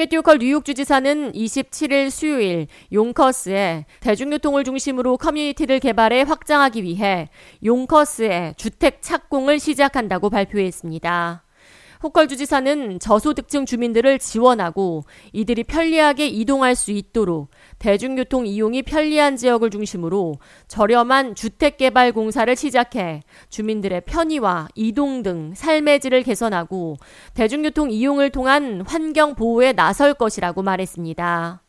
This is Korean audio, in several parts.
캐티 호컬 뉴욕 주지사는 27일 수요일 용커스에 대중교통을 중심으로 커뮤니티를 개발해 확장하기 위해 용커스에 주택 착공을 시작한다고 발표했습니다. 호컬 주지사는 저소득층 주민들을 지원하고 이들이 편리하게 이동할 수 있도록 대중교통 이용이 편리한 지역을 중심으로 저렴한 주택개발 공사를 시작해 주민들의 편의와 이동 등 삶의 질을 개선하고 대중교통 이용을 통한 환경 보호에 나설 것이라고 말했습니다.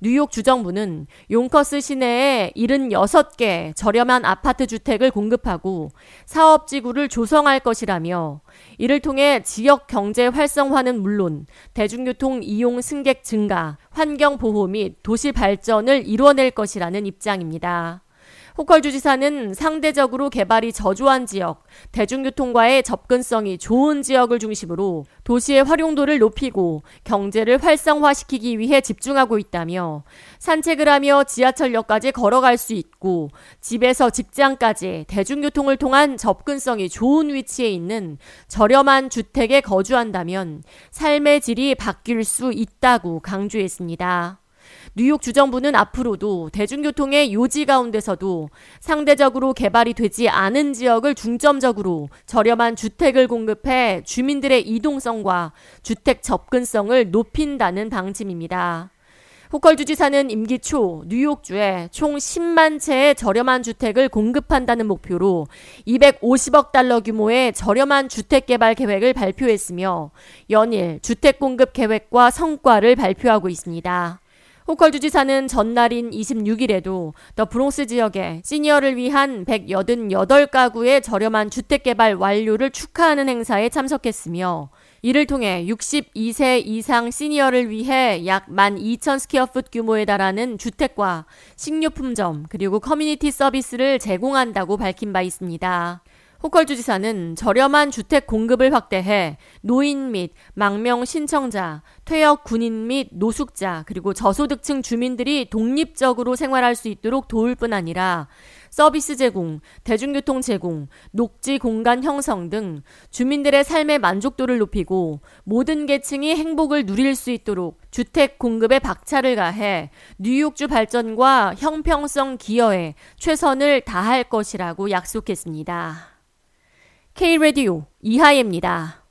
뉴욕 주정부는 용커스 시내에 76개 저렴한 아파트 주택을 공급하고 사업지구를 조성할 것이라며 이를 통해 지역 경제 활성화는 물론 대중교통 이용 승객 증가, 환경 보호 및 도시 발전을 이뤄낼 것이라는 입장입니다. 호컬 주지사는 상대적으로 개발이 저조한 지역, 대중교통과의 접근성이 좋은 지역을 중심으로 도시의 활용도를 높이고 경제를 활성화시키기 위해 집중하고 있다며 산책을 하며 지하철역까지 걸어갈 수 있고 집에서 직장까지 대중교통을 통한 접근성이 좋은 위치에 있는 저렴한 주택에 거주한다면 삶의 질이 바뀔 수 있다고 강조했습니다. 뉴욕 주정부는 앞으로도 대중교통의 요지 가운데서도 상대적으로 개발이 되지 않은 지역을 중점적으로 저렴한 주택을 공급해 주민들의 이동성과 주택 접근성을 높인다는 방침입니다. 호컬 주지사는 임기 초 뉴욕주에 총 10만 채의 저렴한 주택을 공급한다는 목표로 250억 달러 규모의 저렴한 주택 개발 계획을 발표했으며 연일 주택 공급 계획과 성과를 발표하고 있습니다. 호컬 주지사는 전날인 26일에도 더 브롱스 지역에 시니어를 위한 188가구의 저렴한 주택개발 완료를 축하하는 행사에 참석했으며 이를 통해 62세 이상 시니어를 위해 약 12,000 스퀘어풋 규모에 달하는 주택과 식료품점 그리고 커뮤니티 서비스를 제공한다고 밝힌 바 있습니다. 호컬 주 지사는 저렴한 주택 공급을 확대해 노인 및 망명 신청자, 퇴역 군인 및 노숙자, 그리고 저소득층 주민들이 독립적으로 생활할 수 있도록 도울 뿐 아니라 서비스 제공, 대중교통 제공, 녹지 공간 형성 등 주민들의 삶의 만족도를 높이고 모든 계층이 행복을 누릴 수 있도록 주택 공급에 박차를 가해 뉴욕주 발전과 형평성 기여에 최선을 다할 것이라고 약속했습니다. K-Radio 이하예입니다.